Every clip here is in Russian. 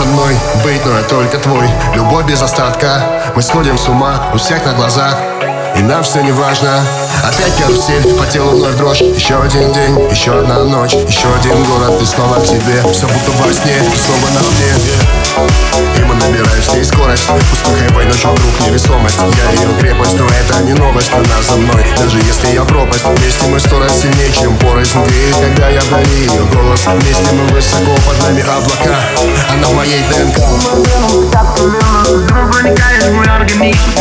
только со мной быть, но я только твой. Любовь без остатка, мы сходим с ума у всех на глазах. И нам все не важно. Опять карусель, по телу вновь дрожь. Еще один день, еще одна ночь Еще один город, и снова к тебе. Все будто во сне, снова на мне. И мы набираем с ней скорость Успокаивай ночь вокруг невесомость? Я ее крепость, но это не новость. Она за мной, даже если я пропасть. Вместе мы сто раз сильнее, чем порознь Греет, когда я вдали ее голос Вместе мы высоко, под нами облака. Она в моей ДНК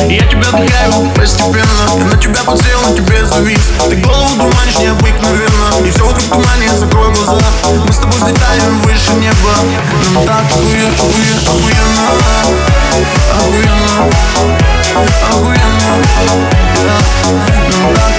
Я тебя вдыхаю постепенно Я на тебя подсел, на тебе завис Ты голову дурманишь необыкновенно И все вокруг тумане, закрой глаза Мы с тобой взлетаем выше неба Нам так охуенно, охуенно Охуенно, охуенно. Нам так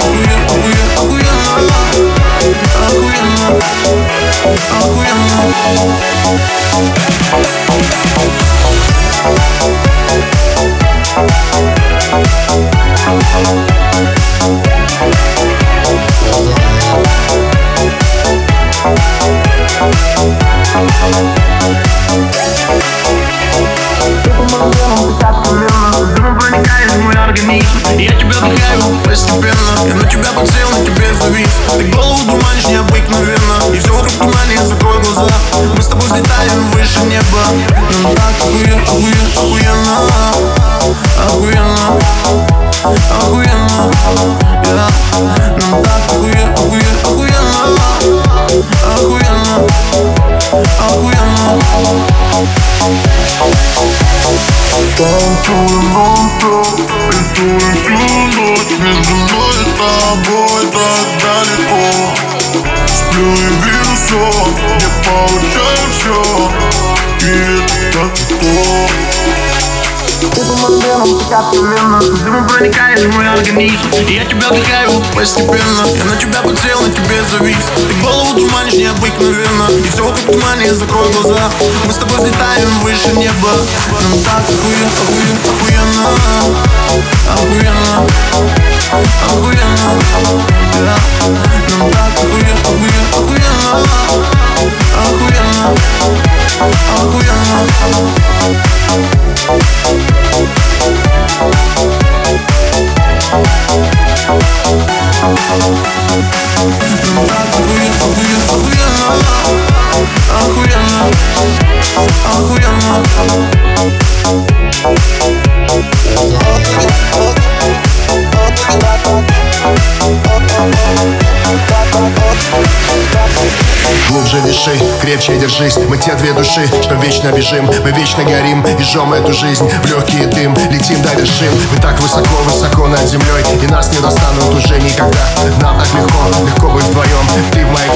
постепенно. Я на тебя подсел, на тебе завис Ты голову дурманишь необыкновенно И все вокруг тумане, закрой глаза. Мы с тобой взлетаем выше неба. Нам так охуенно, охуенно, охуенно. Охуенно, yeah. Нам так охуенно, охуенно, охуенно. Охуенно, Танцуем нон-стоп И ту, тобой так далеко Сплю и вижу сон Не получаю все И это так легко Ты по моим венам, ты как вселенная Ты. Дымом проникаешь в мой организм. И я тебя вдыхаю постепенно. Я на тебя подсел, на тебе завис. Ты голову туманишь необыкновенно. И все вокруг тумане, закрой глаза. Мы с тобой взлетаем выше неба. Нам так охуенно, охуенно, охуенно Охуенно. Нам так охуенно, охуенно, охуенно Охуенно, охуенно Охуенно, охуенно, Глубже дыши, крепче держись. Мы те две души, что вечно бежим. Мы вечно горим и жжем эту жизнь В легкий дым, летим до вершин. Мы так высоко, высоко над землей. И нас не достанут уже никогда. Нам так легко, легко быть вдвоем. Ты в моих